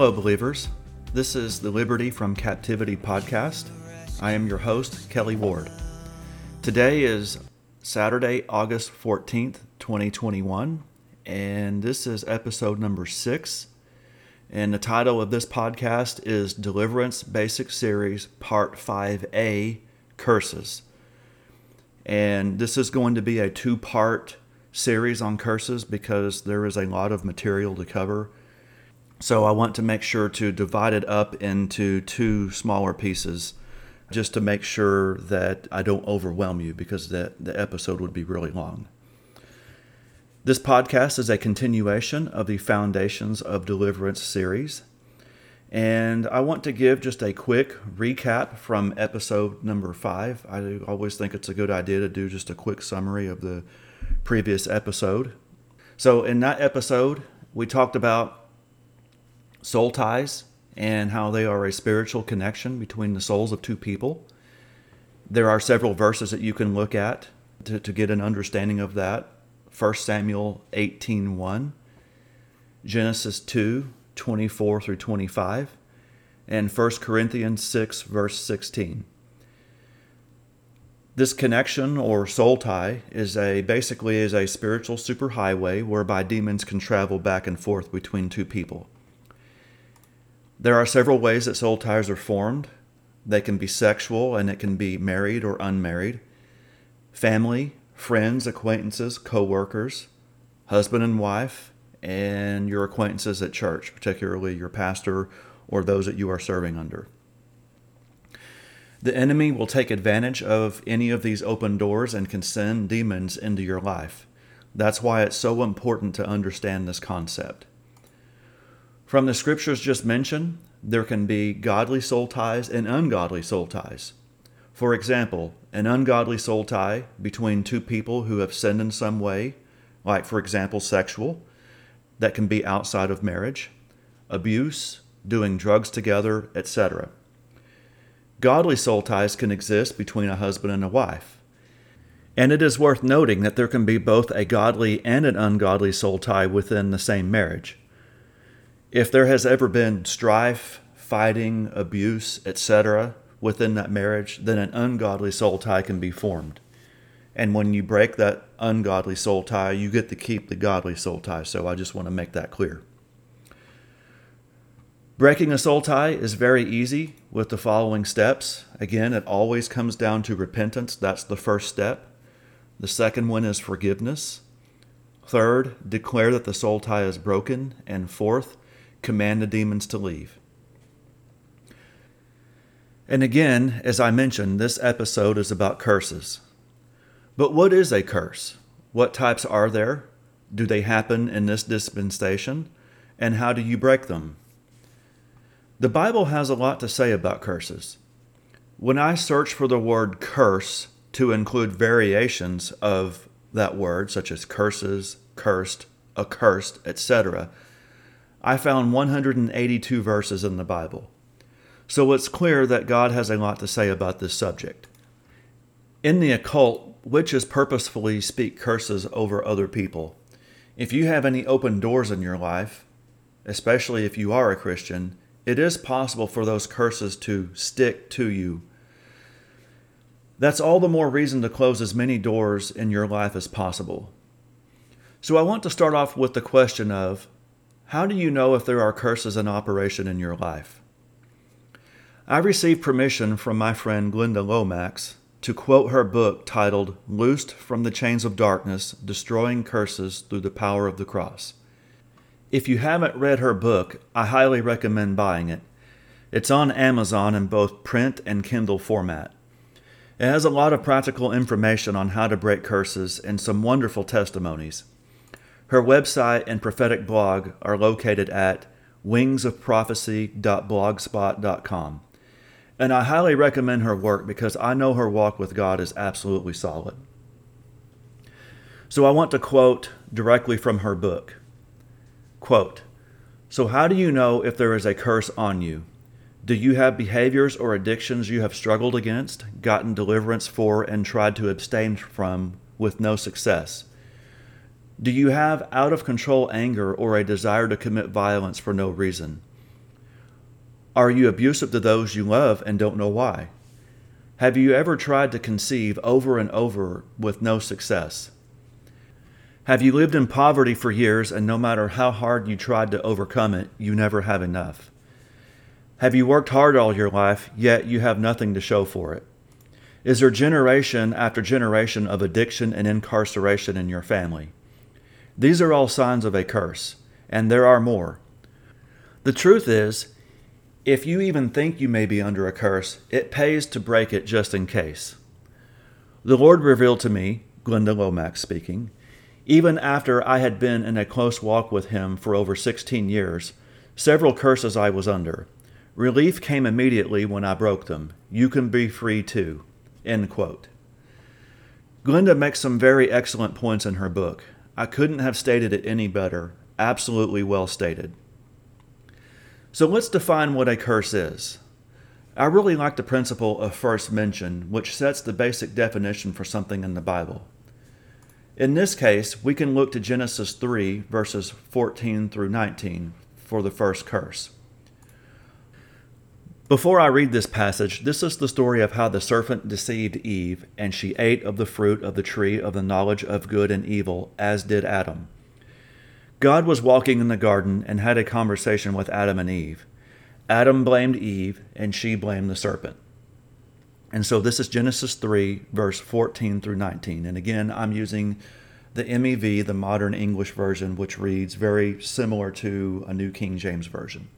Hello, believers. This is the Liberty from Captivity podcast. I am your host, Kelly Ward. Today is Saturday, August 14th, 2021, and this is episode number six. And the title of this podcast is Deliverance Basic Series Part 5A Curses. And this is going to be a two part series on curses because there is a lot of material to cover so I want to make sure to divide it up into two smaller pieces just to make sure that I don't overwhelm you because the, the episode would be really long. This podcast is a continuation of the Foundations of Deliverance series. And I want to give just a quick recap from episode number five. I always think it's a good idea to do just a quick summary of the previous episode. So, in that episode, we talked about soul ties and how they are a spiritual connection between the souls of two people. There are several verses that you can look at to, to get an understanding of that. 1 Samuel 18:1, Genesis 2, 24 through 25, and 1 Corinthians 6, verse 16. This connection or soul tie is a basically is a spiritual superhighway whereby demons can travel back and forth between two people. There are several ways that soul ties are formed. They can be sexual and it can be married or unmarried, family, friends, acquaintances, co-workers, husband and wife, and your acquaintances at church, particularly your pastor or those that you are serving under. The enemy will take advantage of any of these open doors and can send demons into your life. That's why it's so important to understand this concept. From the scriptures just mentioned, there can be godly soul ties and ungodly soul ties. For example, an ungodly soul tie between two people who have sinned in some way, like, for example, sexual, that can be outside of marriage, abuse, doing drugs together, etc. Godly soul ties can exist between a husband and a wife. And it is worth noting that there can be both a godly and an ungodly soul tie within the same marriage. If there has ever been strife, fighting, abuse, etc., within that marriage, then an ungodly soul tie can be formed. And when you break that ungodly soul tie, you get to keep the godly soul tie. So I just want to make that clear. Breaking a soul tie is very easy with the following steps. Again, it always comes down to repentance. That's the first step. The second one is forgiveness. Third, declare that the soul tie is broken. And fourth, command the demons to leave. And again, as I mentioned, this episode is about curses. But what is a curse? What types are there? Do they happen in this dispensation? And how do you break them? The Bible has a lot to say about curses. When I search for the word curse to include variations of that word, such as curses, cursed, accursed, etc., I found 182 verses in the Bible. So it's clear that God has a lot to say about this subject. In the occult, witches purposefully speak curses over other people. If you have any open doors in your life, especially if you are a Christian, it is possible for those curses to stick to you. That's all the more reason to close as many doors in your life as possible. So I want to start off with the question of how do you know if there are curses in operation in your life? I received permission from my friend Glenda Lomax to quote her book titled Loosed from the Chains of Darkness Destroying Curses Through the Power of the Cross. If you haven't read her book, I highly recommend buying it. It's on Amazon in both print and Kindle format. It has a lot of practical information on how to break curses and some wonderful testimonies. Her website and prophetic blog are located at wingsofprophecy.blogspot.com. And I highly recommend her work because I know her walk with God is absolutely solid. So I want to quote directly from her book. Quote, So how do you know if there is a curse on you? Do you have behaviors or addictions you have struggled against, gotten deliverance for, and tried to abstain from with no success? Do you have out of control anger or a desire to commit violence for no reason? Are you abusive to those you love and don't know why? Have you ever tried to conceive over and over with no success? Have you lived in poverty for years and no matter how hard you tried to overcome it, you never have enough? Have you worked hard all your life, yet you have nothing to show for it? Is there generation after generation of addiction and incarceration in your family? These are all signs of a curse, and there are more. The truth is, if you even think you may be under a curse, it pays to break it just in case. The Lord revealed to me, Glenda Lomax speaking, even after I had been in a close walk with Him for over 16 years, several curses I was under. Relief came immediately when I broke them. You can be free too. End quote. Glenda makes some very excellent points in her book. I couldn't have stated it any better. Absolutely well stated. So let's define what a curse is. I really like the principle of first mention, which sets the basic definition for something in the Bible. In this case, we can look to Genesis 3, verses 14 through 19, for the first curse. Before I read this passage, this is the story of how the serpent deceived Eve, and she ate of the fruit of the tree of the knowledge of good and evil, as did Adam. God was walking in the garden and had a conversation with Adam and Eve. Adam blamed Eve, and she blamed the serpent. And so this is Genesis 3, verse 14 through 19. And again, I'm using the MEV, the modern English version, which reads very similar to a New King James Version.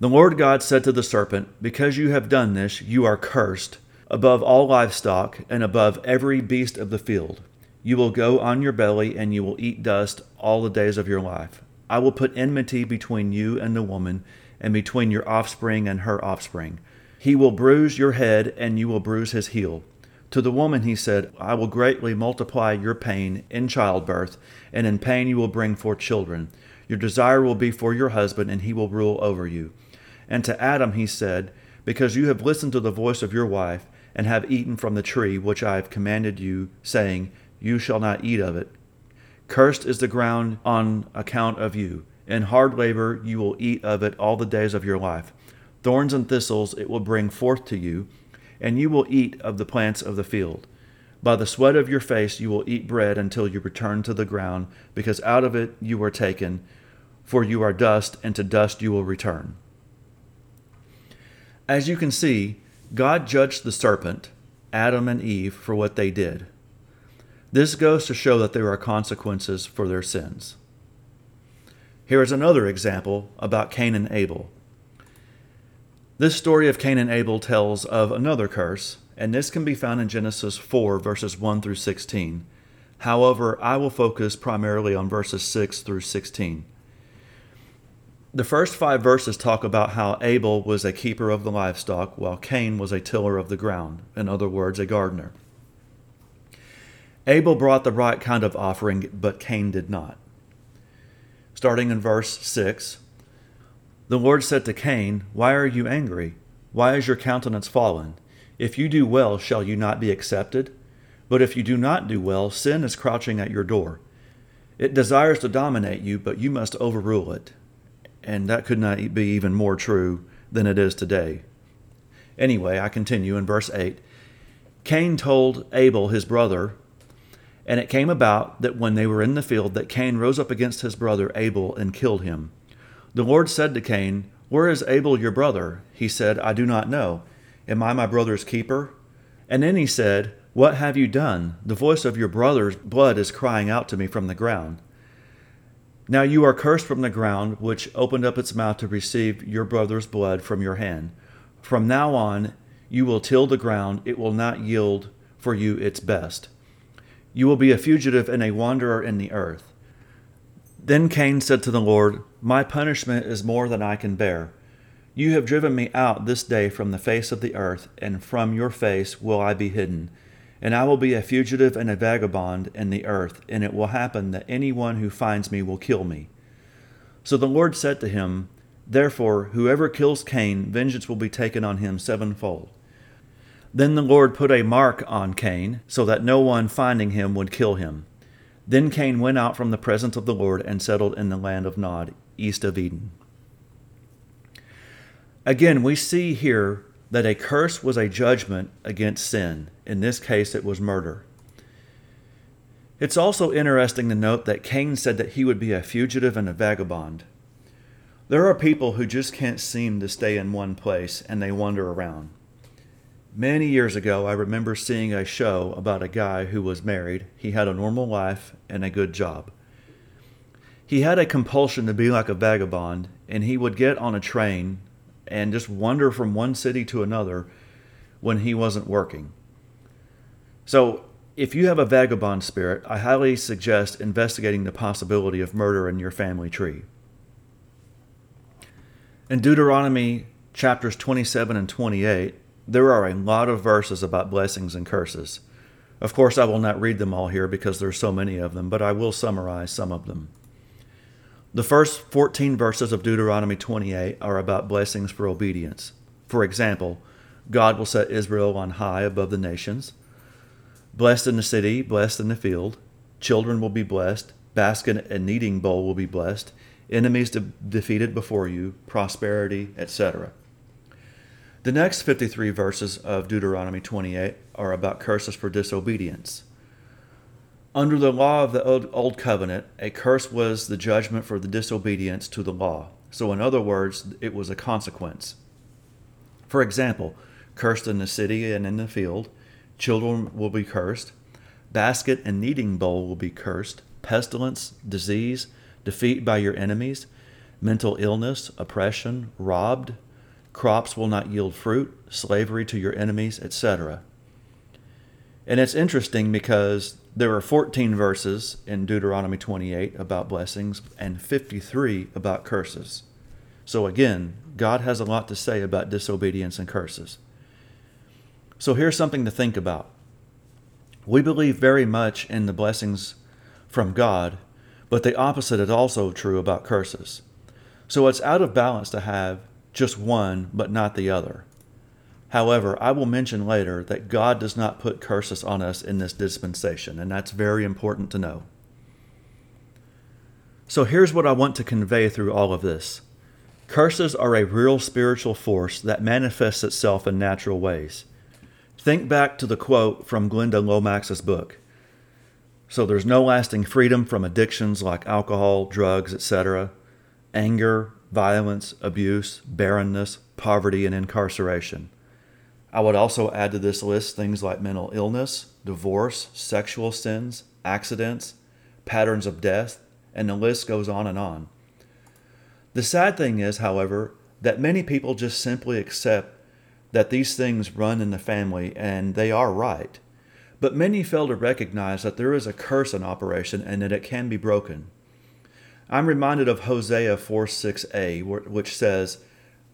The Lord God said to the serpent, Because you have done this, you are cursed above all livestock and above every beast of the field. You will go on your belly and you will eat dust all the days of your life. I will put enmity between you and the woman, and between your offspring and her offspring. He will bruise your head, and you will bruise his heel. To the woman he said, I will greatly multiply your pain in childbirth, and in pain you will bring forth children. Your desire will be for your husband, and he will rule over you. And to Adam he said, Because you have listened to the voice of your wife, and have eaten from the tree which I have commanded you, saying, You shall not eat of it. Cursed is the ground on account of you. In hard labor you will eat of it all the days of your life. Thorns and thistles it will bring forth to you, and you will eat of the plants of the field. By the sweat of your face you will eat bread until you return to the ground, because out of it you were taken, for you are dust, and to dust you will return. As you can see, God judged the serpent, Adam and Eve, for what they did. This goes to show that there are consequences for their sins. Here is another example about Cain and Abel. This story of Cain and Abel tells of another curse, and this can be found in Genesis 4, verses 1 through 16. However, I will focus primarily on verses 6 through 16. The first five verses talk about how Abel was a keeper of the livestock, while Cain was a tiller of the ground, in other words, a gardener. Abel brought the right kind of offering, but Cain did not. Starting in verse 6, the Lord said to Cain, Why are you angry? Why is your countenance fallen? If you do well, shall you not be accepted? But if you do not do well, sin is crouching at your door. It desires to dominate you, but you must overrule it and that could not be even more true than it is today. Anyway, I continue in verse 8 Cain told Abel his brother, and it came about that when they were in the field, that Cain rose up against his brother Abel and killed him. The Lord said to Cain, Where is Abel your brother? He said, I do not know. Am I my brother's keeper? And then he said, What have you done? The voice of your brother's blood is crying out to me from the ground. Now you are cursed from the ground, which opened up its mouth to receive your brother's blood from your hand. From now on, you will till the ground, it will not yield for you its best. You will be a fugitive and a wanderer in the earth. Then Cain said to the Lord, My punishment is more than I can bear. You have driven me out this day from the face of the earth, and from your face will I be hidden. And I will be a fugitive and a vagabond in the earth, and it will happen that any one who finds me will kill me. So the Lord said to him, Therefore, whoever kills Cain, vengeance will be taken on him sevenfold. Then the Lord put a mark on Cain, so that no one finding him would kill him. Then Cain went out from the presence of the Lord and settled in the land of Nod, east of Eden. Again, we see here that a curse was a judgment against sin. In this case, it was murder. It's also interesting to note that Cain said that he would be a fugitive and a vagabond. There are people who just can't seem to stay in one place and they wander around. Many years ago, I remember seeing a show about a guy who was married. He had a normal life and a good job. He had a compulsion to be like a vagabond, and he would get on a train and just wander from one city to another when he wasn't working. So, if you have a vagabond spirit, I highly suggest investigating the possibility of murder in your family tree. In Deuteronomy chapters 27 and 28, there are a lot of verses about blessings and curses. Of course, I will not read them all here because there are so many of them, but I will summarize some of them. The first 14 verses of Deuteronomy 28 are about blessings for obedience. For example, God will set Israel on high above the nations. Blessed in the city, blessed in the field. Children will be blessed. Basket and kneading bowl will be blessed. Enemies de- defeated before you. Prosperity, etc. The next 53 verses of Deuteronomy 28 are about curses for disobedience. Under the law of the Old Covenant, a curse was the judgment for the disobedience to the law. So, in other words, it was a consequence. For example, cursed in the city and in the field, children will be cursed, basket and kneading bowl will be cursed, pestilence, disease, defeat by your enemies, mental illness, oppression, robbed, crops will not yield fruit, slavery to your enemies, etc. And it's interesting because there are 14 verses in Deuteronomy 28 about blessings and 53 about curses. So again, God has a lot to say about disobedience and curses. So here's something to think about. We believe very much in the blessings from God, but the opposite is also true about curses. So it's out of balance to have just one but not the other. However, I will mention later that God does not put curses on us in this dispensation, and that's very important to know. So here's what I want to convey through all of this curses are a real spiritual force that manifests itself in natural ways. Think back to the quote from Glenda Lomax's book. So there's no lasting freedom from addictions like alcohol, drugs, etc., anger, violence, abuse, barrenness, poverty, and incarceration. I would also add to this list things like mental illness, divorce, sexual sins, accidents, patterns of death, and the list goes on and on. The sad thing is, however, that many people just simply accept that these things run in the family and they are right. But many fail to recognize that there is a curse in operation and that it can be broken. I'm reminded of Hosea 4 6a, which says,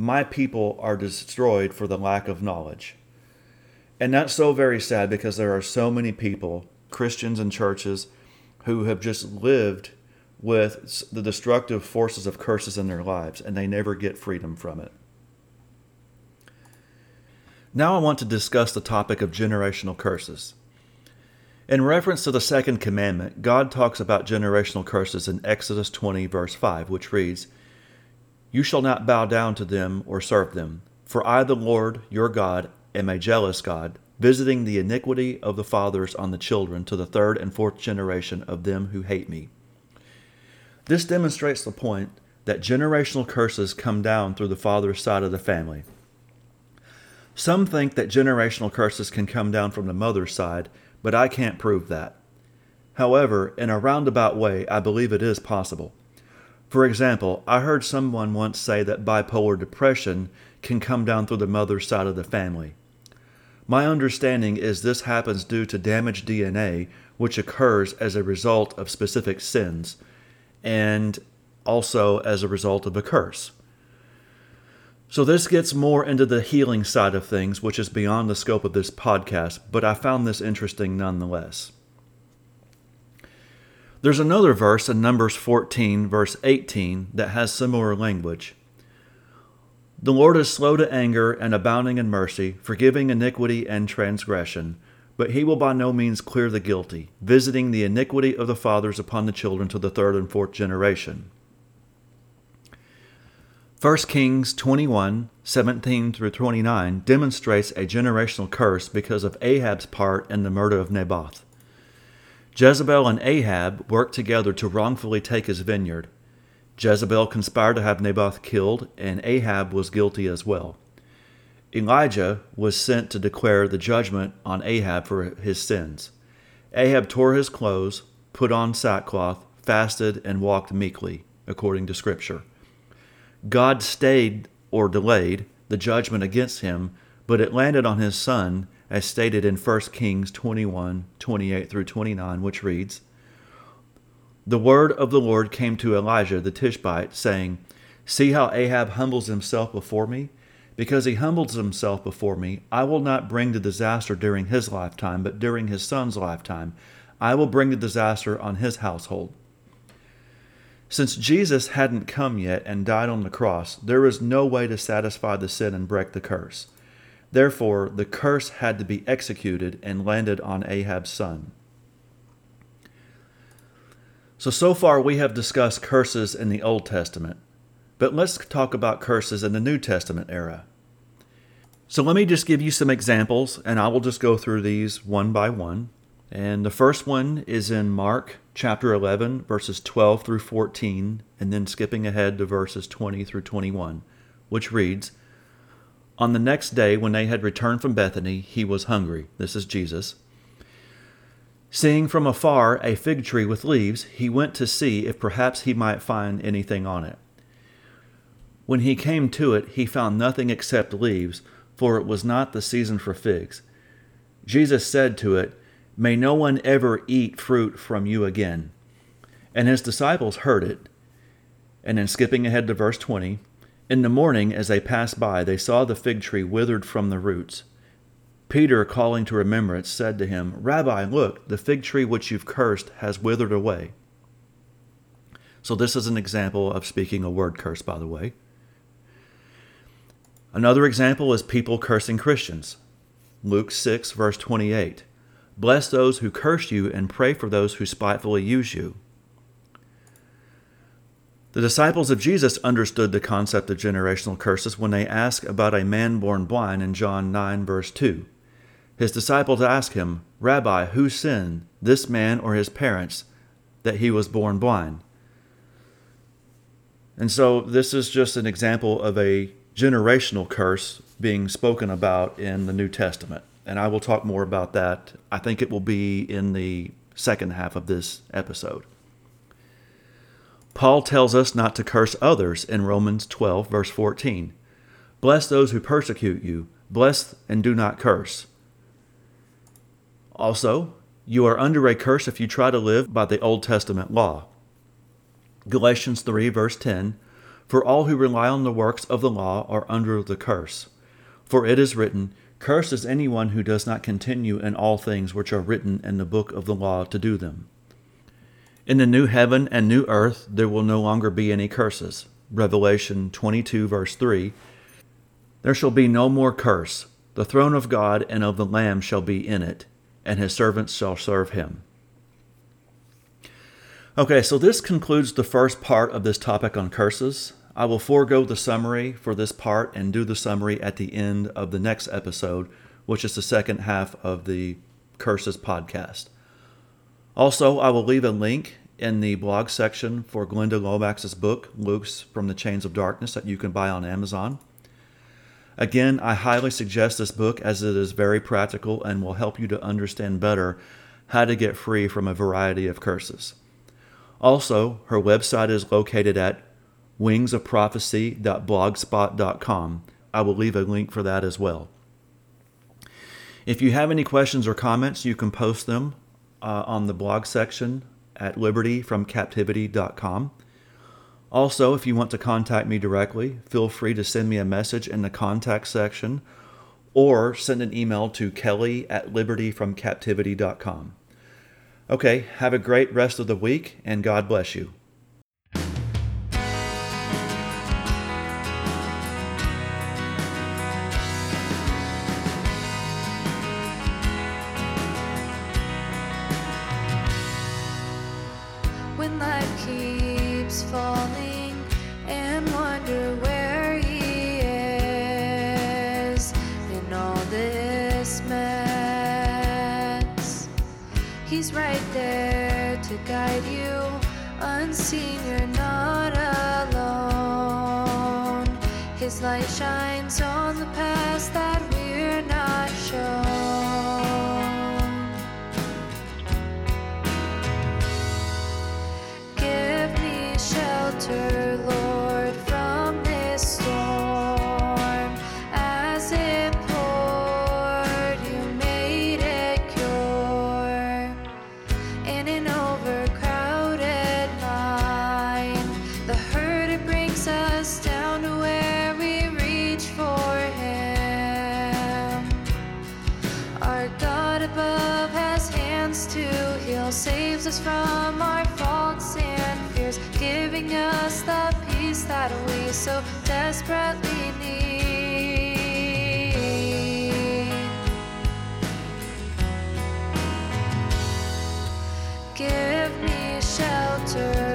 my people are destroyed for the lack of knowledge. And that's so very sad because there are so many people, Christians and churches, who have just lived with the destructive forces of curses in their lives and they never get freedom from it. Now I want to discuss the topic of generational curses. In reference to the second commandment, God talks about generational curses in Exodus 20, verse 5, which reads, you shall not bow down to them or serve them. For I, the Lord your God, am a jealous God, visiting the iniquity of the fathers on the children to the third and fourth generation of them who hate me. This demonstrates the point that generational curses come down through the father's side of the family. Some think that generational curses can come down from the mother's side, but I can't prove that. However, in a roundabout way, I believe it is possible. For example, I heard someone once say that bipolar depression can come down through the mother's side of the family. My understanding is this happens due to damaged DNA, which occurs as a result of specific sins, and also as a result of a curse. So, this gets more into the healing side of things, which is beyond the scope of this podcast, but I found this interesting nonetheless. There's another verse in Numbers 14, verse 18, that has similar language. The Lord is slow to anger and abounding in mercy, forgiving iniquity and transgression, but he will by no means clear the guilty, visiting the iniquity of the fathers upon the children to the third and fourth generation. 1 Kings 21, 17 through 29, demonstrates a generational curse because of Ahab's part in the murder of Naboth. Jezebel and Ahab worked together to wrongfully take his vineyard. Jezebel conspired to have Naboth killed, and Ahab was guilty as well. Elijah was sent to declare the judgment on Ahab for his sins. Ahab tore his clothes, put on sackcloth, fasted, and walked meekly, according to Scripture. God stayed or delayed the judgment against him, but it landed on his son, as stated in 1 Kings 21 28 through 29, which reads The word of the Lord came to Elijah the Tishbite, saying, See how Ahab humbles himself before me? Because he humbles himself before me, I will not bring the disaster during his lifetime, but during his son's lifetime. I will bring the disaster on his household. Since Jesus hadn't come yet and died on the cross, there was no way to satisfy the sin and break the curse. Therefore, the curse had to be executed and landed on Ahab's son. So, so far we have discussed curses in the Old Testament, but let's talk about curses in the New Testament era. So let me just give you some examples, and I will just go through these one by one. And the first one is in Mark chapter 11, verses 12 through 14, and then skipping ahead to verses 20 through 21, which reads On the next day, when they had returned from Bethany, he was hungry. This is Jesus. Seeing from afar a fig tree with leaves, he went to see if perhaps he might find anything on it. When he came to it, he found nothing except leaves for it was not the season for figs. Jesus said to it, May no one ever eat fruit from you again. And his disciples heard it. And then skipping ahead to verse 20, in the morning, as they passed by, they saw the fig tree withered from the roots. Peter, calling to remembrance, said to him, Rabbi, look, the fig tree which you've cursed has withered away. So, this is an example of speaking a word curse, by the way. Another example is people cursing Christians. Luke 6, verse 28. Bless those who curse you and pray for those who spitefully use you. The disciples of Jesus understood the concept of generational curses when they asked about a man born blind in John 9, verse 2. His disciples asked him, Rabbi, who sinned, this man or his parents, that he was born blind? And so this is just an example of a generational curse being spoken about in the New Testament. And I will talk more about that. I think it will be in the second half of this episode. Paul tells us not to curse others in Romans 12, verse 14. Bless those who persecute you, bless and do not curse. Also, you are under a curse if you try to live by the Old Testament law. Galatians 3, verse 10 for all who rely on the works of the law are under the curse. For it is written, Cursed is anyone who does not continue in all things which are written in the book of the law to do them. In the new heaven and new earth there will no longer be any curses. Revelation 22, verse 3 There shall be no more curse. The throne of God and of the Lamb shall be in it, and his servants shall serve him. Okay, so this concludes the first part of this topic on curses. I will forego the summary for this part and do the summary at the end of the next episode, which is the second half of the Curses podcast. Also, I will leave a link in the blog section for Glenda Lomax's book, Loose from the Chains of Darkness, that you can buy on Amazon. Again, I highly suggest this book as it is very practical and will help you to understand better how to get free from a variety of curses. Also, her website is located at wingsofprophecy.blogspot.com. I will leave a link for that as well. If you have any questions or comments, you can post them uh, on the blog section at libertyfromcaptivity.com. Also, if you want to contact me directly, feel free to send me a message in the contact section or send an email to kelly at libertyfromcaptivity.com. Okay, have a great rest of the week and God bless you. He's right there to guide you. Unseen, you're not alone. His light shines on the past that us from our faults and fears, giving us the peace that we so desperately need. Give me shelter.